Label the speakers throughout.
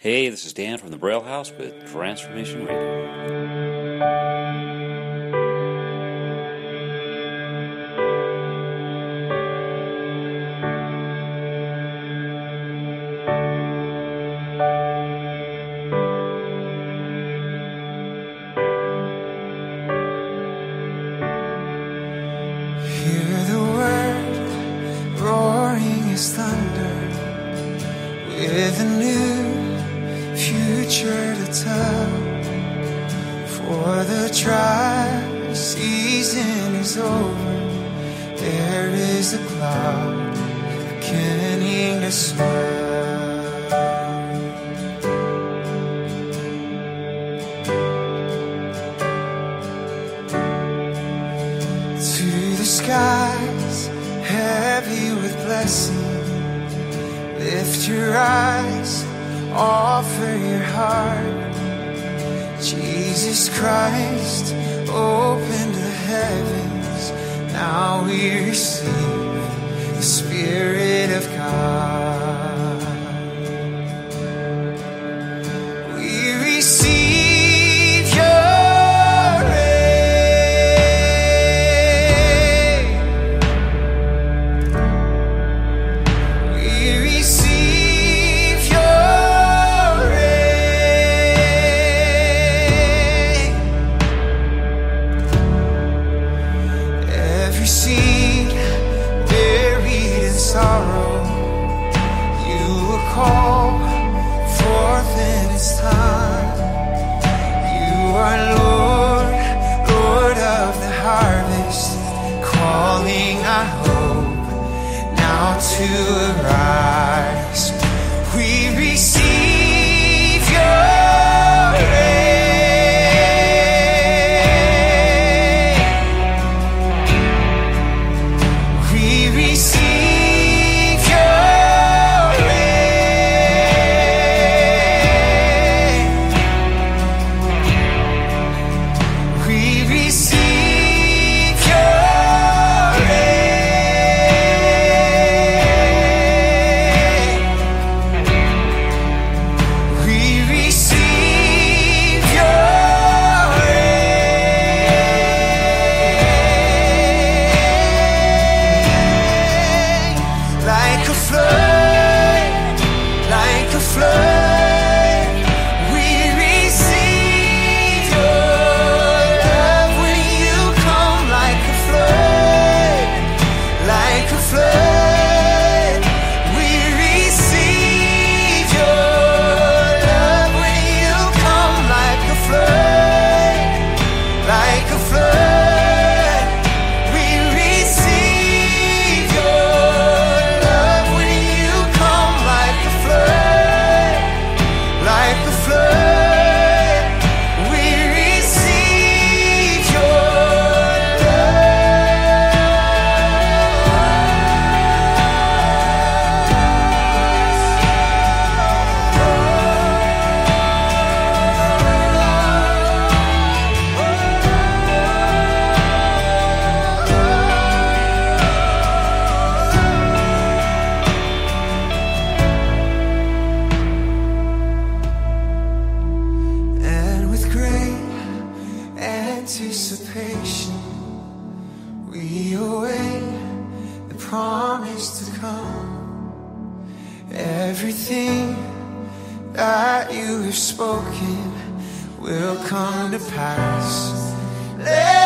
Speaker 1: Hey, this is Dan from the Braille House with Transformation Radio.
Speaker 2: Lift your eyes, offer your heart. Jesus Christ, open the heavens. Now we receive the Spirit of God. flood. promise to come. Everything that you have spoken will come to pass. Let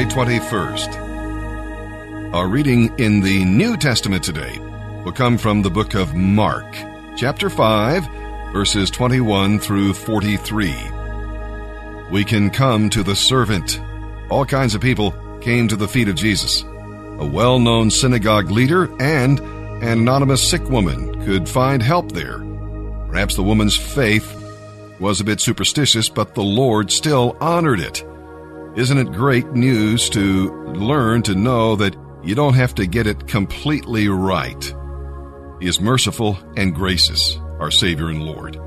Speaker 3: February 21st. Our reading in the New Testament today will come from the book of Mark, chapter 5, verses 21 through 43. We can come to the servant. All kinds of people came to the feet of Jesus. A well known synagogue leader and an anonymous sick woman could find help there. Perhaps the woman's faith was a bit superstitious, but the Lord still honored it. Isn't it great news to learn to know that you don't have to get it completely right? He is merciful and gracious, our Savior and Lord.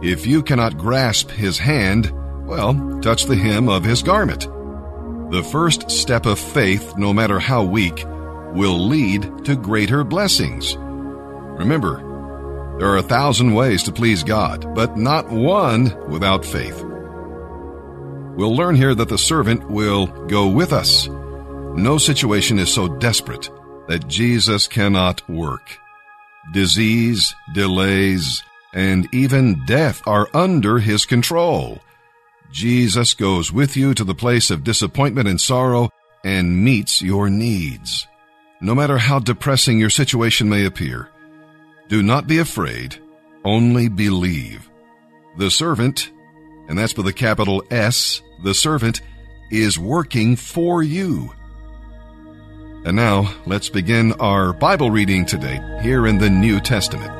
Speaker 3: If you cannot grasp His hand, well, touch the hem of His garment. The first step of faith, no matter how weak, will lead to greater blessings. Remember, there are a thousand ways to please God, but not one without faith. We'll learn here that the servant will go with us. No situation is so desperate that Jesus cannot work. Disease, delays, and even death are under his control. Jesus goes with you to the place of disappointment and sorrow and meets your needs. No matter how depressing your situation may appear, do not be afraid, only believe. The servant, and that's with a capital S, the servant, is working for you. And now, let's begin our Bible reading today here in the New Testament.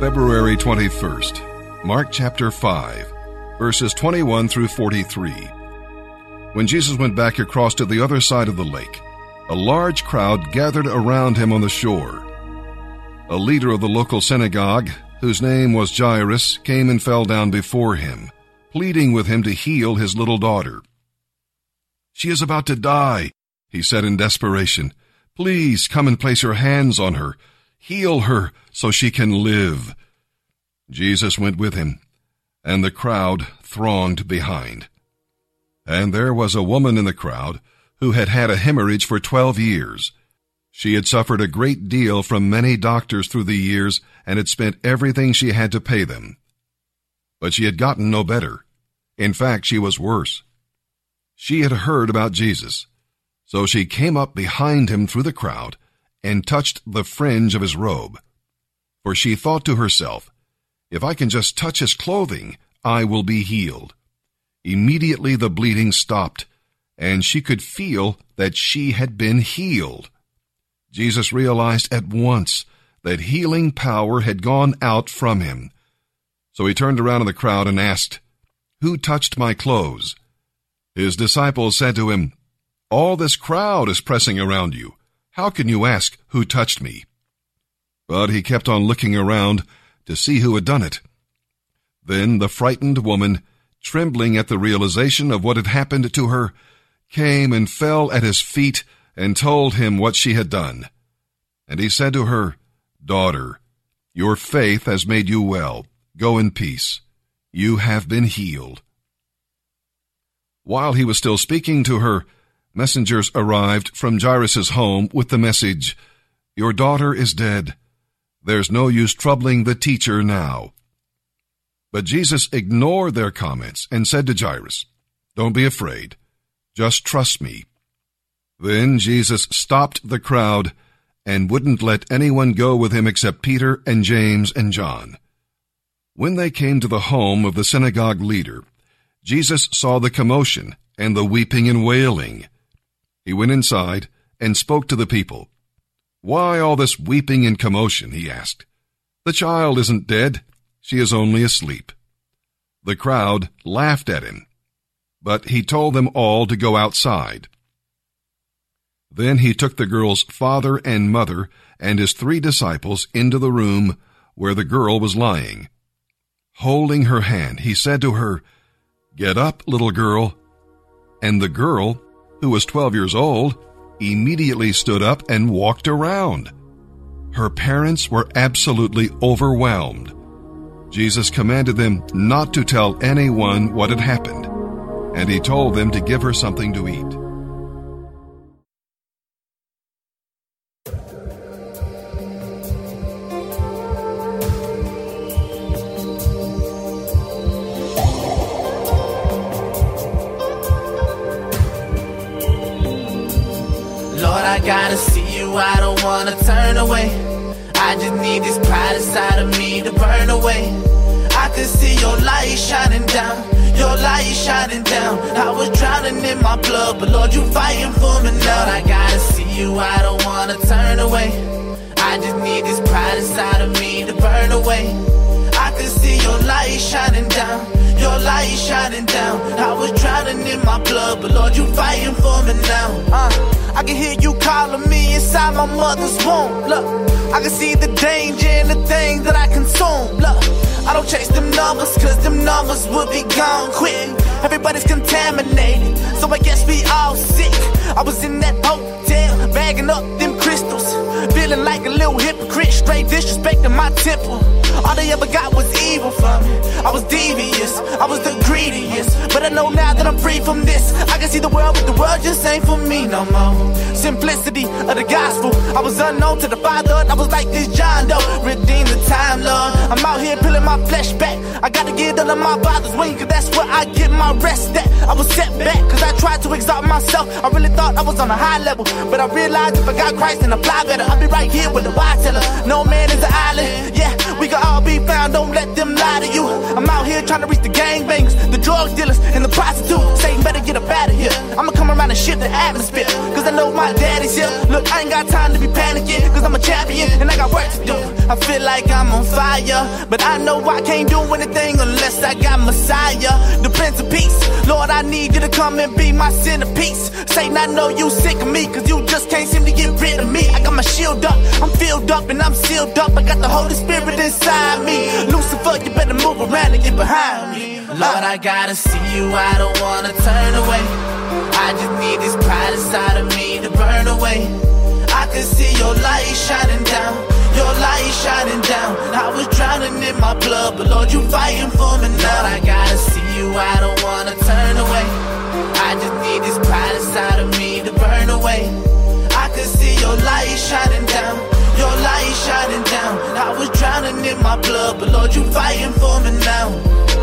Speaker 3: February 21st, Mark chapter 5, verses 21 through 43. When Jesus went back across to the other side of the lake, a large crowd gathered around him on the shore. A leader of the local synagogue, whose name was Jairus, came and fell down before him, pleading with him to heal his little daughter. She is about to die, he said in desperation. Please come and place your hands on her. Heal her so she can live. Jesus went with him, and the crowd thronged behind. And there was a woman in the crowd who had had a hemorrhage for 12 years. She had suffered a great deal from many doctors through the years and had spent everything she had to pay them. But she had gotten no better. In fact, she was worse. She had heard about Jesus, so she came up behind him through the crowd and touched the fringe of his robe. For she thought to herself, If I can just touch his clothing, I will be healed. Immediately the bleeding stopped and she could feel that she had been healed. Jesus realized at once that healing power had gone out from him. So he turned around in the crowd and asked, Who touched my clothes? His disciples said to him, All this crowd is pressing around you. How can you ask, Who touched me? But he kept on looking around to see who had done it. Then the frightened woman, trembling at the realization of what had happened to her, came and fell at his feet and told him what she had done. And he said to her, Daughter, your faith has made you well. Go in peace. You have been healed. While he was still speaking to her, messengers arrived from Jairus' home with the message, Your daughter is dead. There's no use troubling the teacher now. But Jesus ignored their comments and said to Jairus, Don't be afraid. Just trust me. Then Jesus stopped the crowd and wouldn't let anyone go with him except Peter and James and John. When they came to the home of the synagogue leader, Jesus saw the commotion and the weeping and wailing. He went inside and spoke to the people. Why all this weeping and commotion? he asked. The child isn't dead. She is only asleep. The crowd laughed at him but he told them all to go outside. Then he took the girl's father and mother and his three disciples into the room where the girl was lying. Holding her hand, he said to her, Get up, little girl. And the girl, who was 12 years old, immediately stood up and walked around. Her parents were absolutely overwhelmed. Jesus commanded them not to tell anyone what had happened and he told them to give her something to eat.
Speaker 4: Gotta see you, I don't wanna turn away. I just need this pride inside of me to burn away. I can see your light shining down, your light shining down. I was drowning in my blood, but Lord, you fighting for me now. I gotta see you, I don't wanna turn away. I just need this pride inside of me to burn away. I can see your light shining down, your light shining down. I was drowning in my blood, but Lord, you fighting for me now. Uh, I can hear you calling me inside my mother's womb. Look, I can see the danger in the things that I consume. Look, I don't chase them numbers, cause them numbers will be gone quick. Everybody's contaminated, so I guess we all sick. I was in that hotel, bagging up them crystals. Feeling like a little hypocrite, straight disrespecting my temple. All they ever got was evil from me. I was devious, I was the greediest. But I know now that I'm free from this. I can see the world, but the world just ain't for me no more. Simplicity of the gospel. I was unknown to the Father, I was like this John Doe. Redeem the time, Lord. I'm out here peeling my flesh back. I gotta get under my father's wing, cause that's where I get my rest at. I was set back, cause I tried to exalt myself. I really thought I was on a high level. But I realized if I got Christ and apply better, I'll be right here with the wise teller. No man is an island. Yeah, we can all be found, don't let them lie to you. I'm out here trying to reach the gangbangers, the drug dealers, and the prostitutes. Satan better get up out of here. I'ma come around and shift the atmosphere, cause I know my daddy's here. Look, I ain't got time to be panicking, cause I'm a champion and I got work to do. I feel like I'm on fire, but I know I can't do anything unless I got Messiah, the Prince of Peace. Lord, I need you to come and be my centerpiece. Satan, I know you sick of me, cause you just can't seem to get rid of me. I got my shield up, I'm filled up and I'm sealed up. I got the Holy Spirit inside me. Lucifer, you better move around and get behind me. Lord, I gotta see you, I don't wanna turn away. I just need this pride inside of me to burn away. I can see your light shining down, your light shining down. I was drowning in my blood, but Lord, you fighting for me now. Lord, I gotta see you, I don't wanna turn away. I just need this pride inside of me to burn away. I can see your light shining down, your light shining down. I was drowning in my blood, but Lord, you fighting for.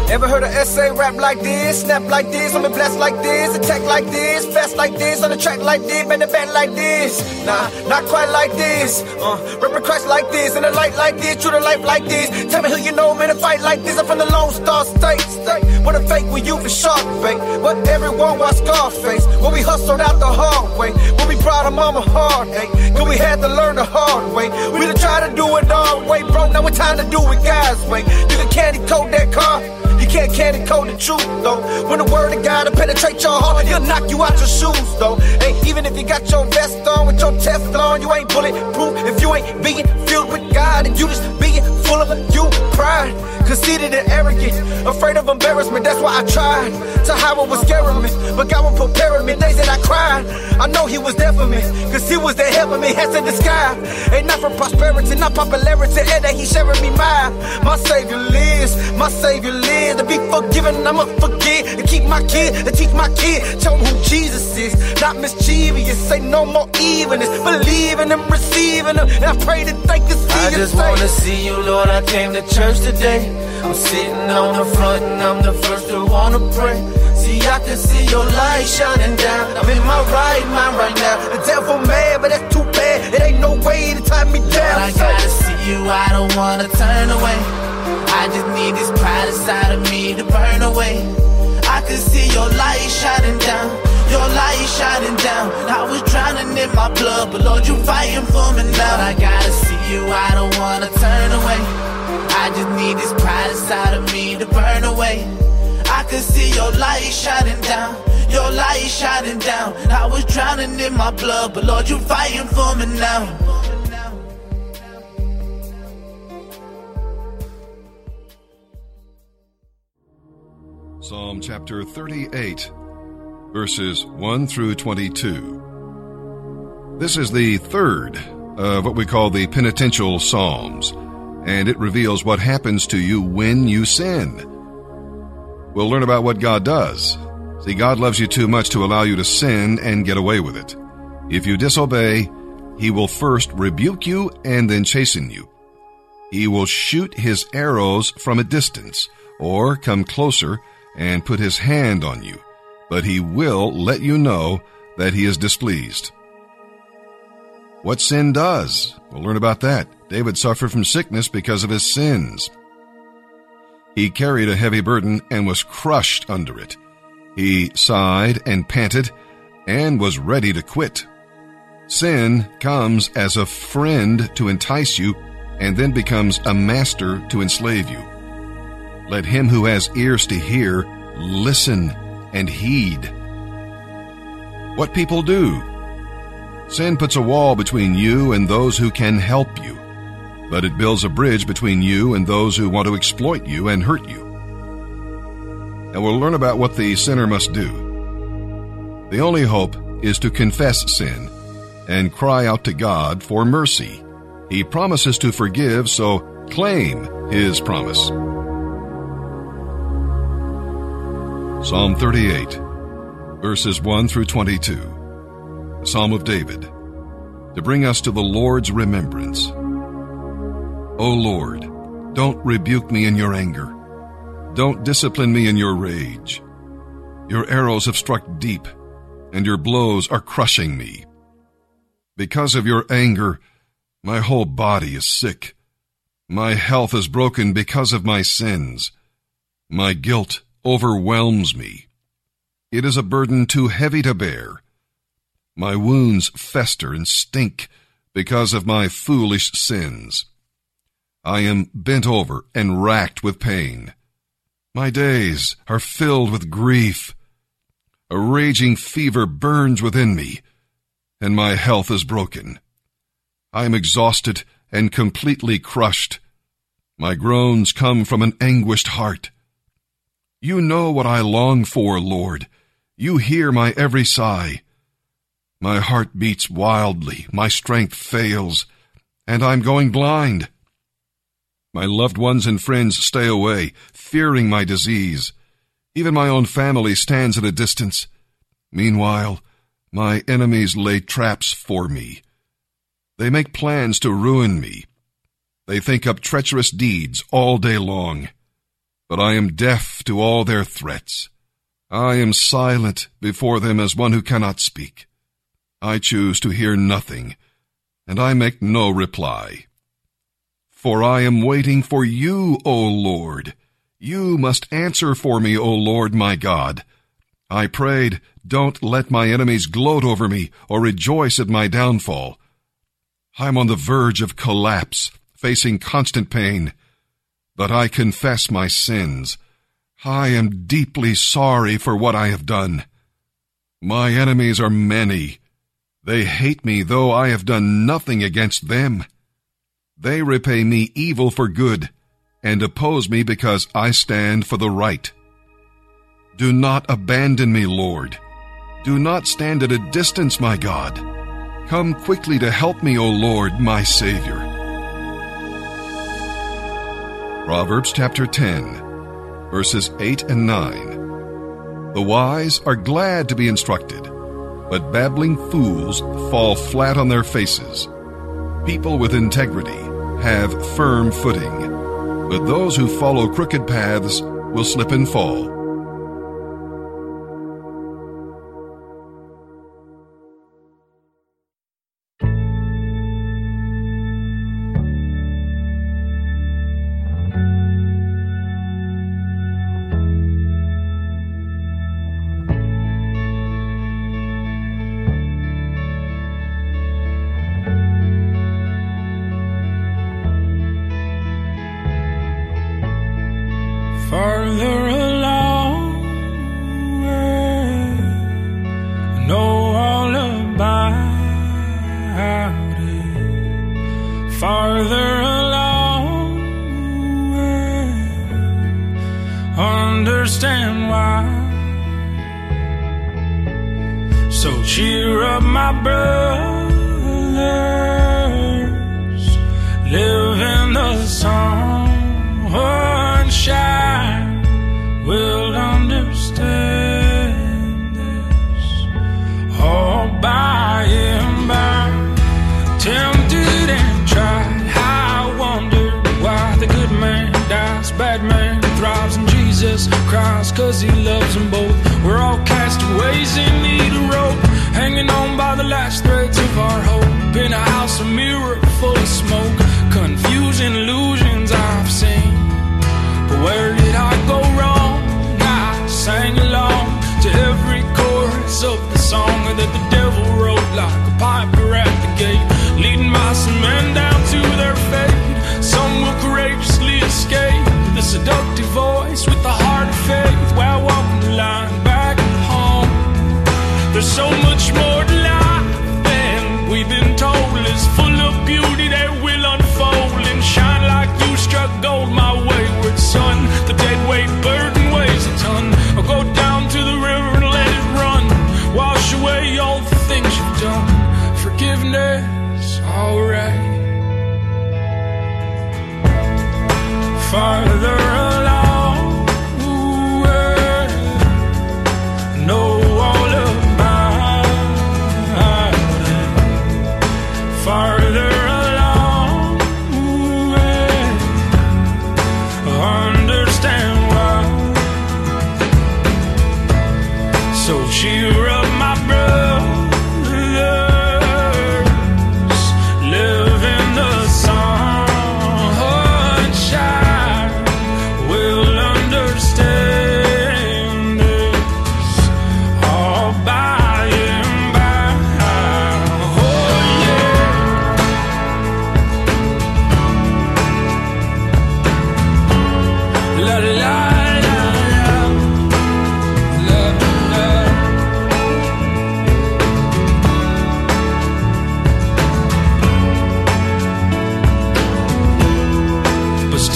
Speaker 5: Ever heard an essay rap like this? Snap like this, I'm blessed like this, attack like this, fast like this, on the track like this, bend the band like this. Nah, not quite like this. Uh, reppin' Christ like this, in a light like this, true to life like this. Tell me who you know, man, a fight like this. I'm from the Lone Star State. State. What a fake when you for shark bait. What everyone was Scarface. When we hustled out the hard way. When we brought our mama heartache. Cause we had to learn the hard way. We done try to do it our way, bro. Now it's time to do it God's way. You can candy coat that car. Can't candy coat the truth, though. When the word of God to penetrate your heart, he'll knock you out your shoes, though. Hey, even if you got your vest on with your test on, you ain't bulletproof. If you ain't being filled with God and you just being full of you pride, conceited and arrogant, afraid of embarrassment. That's why I tried to hide what was scaring me, but God was preparing me. Days that I cried, I know He was there for me, cause He was there helping me. Hands in the sky, ain't not for prosperity, not popularity, and that He sharing me mine. My Savior lives, my Savior lives. To be forgiven, I'ma forget and keep my kid and teach my kid. Tell them who Jesus is, not mischievous. Say no more evilness, believing and receiving them. And I pray they can see
Speaker 4: I just wanna see you, Lord. I came to church today. I'm sitting on the front and I'm the first to wanna pray. See, I can see your light shining down. I'm in my right mind right now.
Speaker 5: The devil mad, but that's too bad. It ain't no way to tie me
Speaker 4: But
Speaker 5: down.
Speaker 4: I gotta see you, I don't wanna turn away. I just need this pride inside of me to burn away. I can see your light shining down, your light shining down. I was drowning in my blood, but Lord, you fighting for me now. I gotta see you, I don't wanna turn away. I just need this pride inside of me to burn away. I can see your light shining down, your light shining down. I was drowning in my blood, but Lord, you're fighting for me now.
Speaker 3: Psalm chapter 38, verses 1 through 22. This is the third of what we call the penitential Psalms, and it reveals what happens to you when you sin. We'll learn about what God does. See, God loves you too much to allow you to sin and get away with it. If you disobey, He will first rebuke you and then chasten you. He will shoot his arrows from a distance, or come closer and put his hand on you, but he will let you know that he is displeased. What sin does? We'll learn about that. David suffered from sickness because of his sins. He carried a heavy burden and was crushed under it. He sighed and panted and was ready to quit. Sin comes as a friend to entice you and then becomes a master to enslave you. Let him who has ears to hear listen and heed. What people do. Sin puts a wall between you and those who can help you, but it builds a bridge between you and those who want to exploit you and hurt you. And we'll learn about what the sinner must do. The only hope is to confess sin and cry out to God for mercy. He promises to forgive, so claim His promise. Psalm 38, verses 1 through 22. Psalm of David, to bring us to the Lord's remembrance. O Lord, don't rebuke me in your anger. Don't discipline me in your rage. Your arrows have struck deep, and your blows are crushing me. Because of your anger, my whole body is sick. My health is broken because of my sins. My guilt overwhelms me. It is a burden too heavy to bear. My wounds fester and stink because of my foolish sins. I am bent over and racked with pain. My days are filled with grief. A raging fever burns within me, and my health is broken. I am exhausted and completely crushed. My groans come from an anguished heart. You know what I long for, Lord. You hear my every sigh. My heart beats wildly, my strength fails, and I'm going blind. My loved ones and friends stay away, fearing my disease. Even my own family stands at a distance. Meanwhile, my enemies lay traps for me. They make plans to ruin me. They think up treacherous deeds all day long. But I am deaf to all their threats. I am silent before them as one who cannot speak. I choose to hear nothing, and I make no reply. For I am waiting for you, O Lord. You must answer for me, O Lord my God. I prayed, don't let my enemies gloat over me or rejoice at my downfall. I'm on the verge of collapse, facing constant pain. But I confess my sins. I am deeply sorry for what I have done. My enemies are many. They hate me, though I have done nothing against them. They repay me evil for good and oppose me because I stand for the right. Do not abandon me, Lord. Do not stand at a distance, my God. Come quickly to help me, O Lord, my Savior. Proverbs chapter 10, verses 8 and 9. The wise are glad to be instructed, but babbling fools fall flat on their faces. People with integrity have firm footing, but those who follow crooked paths will slip and fall.
Speaker 6: Understand why. So cheer up, my brothers. Jesus cries cause he loves them both. We're all castaways in need of rope, hanging on by the last threads of our hope. in a house, a mirror full of smoke. Confusing illusions I've seen. But where did I go wrong? I sang along to every chorus of the song that the devil wrote like a piper at the gate, leading my men down to their fate. Some will courageously escape the seductive Farther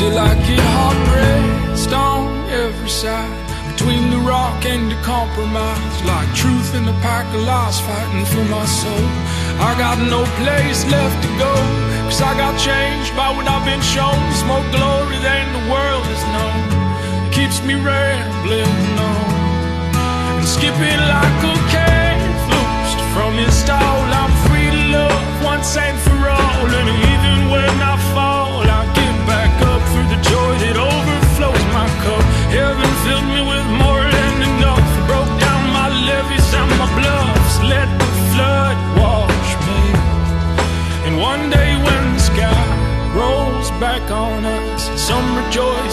Speaker 6: still I get hard pressed on every side. Between the rock and the compromise Like truth in a pack of lies fighting for my soul. I got no place left to go Cause I got changed by what I've been shown. More glory than the world has known keeps me rambling on. And skipping like a cat loosed from his stall. I'm free to love once and for all. And even when I fall I get back up through the joy that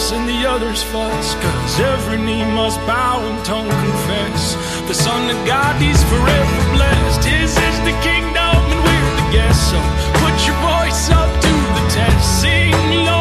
Speaker 6: rejoice and the others fuss. Cause every knee must bow and tongue confess. The Son of God, He's forever blessed. His is the kingdom and we're the guests. So put your voice up to the test. Sing, Lord,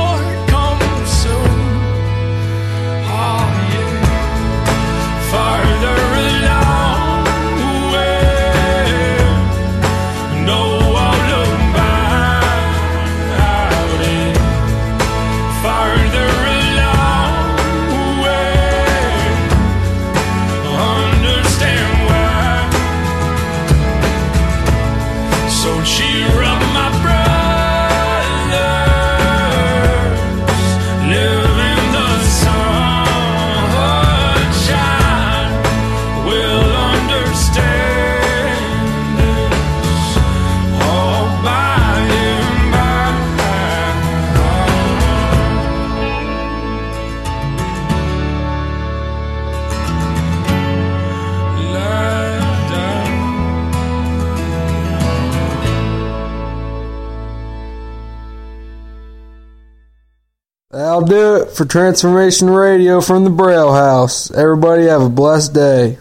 Speaker 7: for Transformation Radio from the Braille House. Everybody have a blessed day.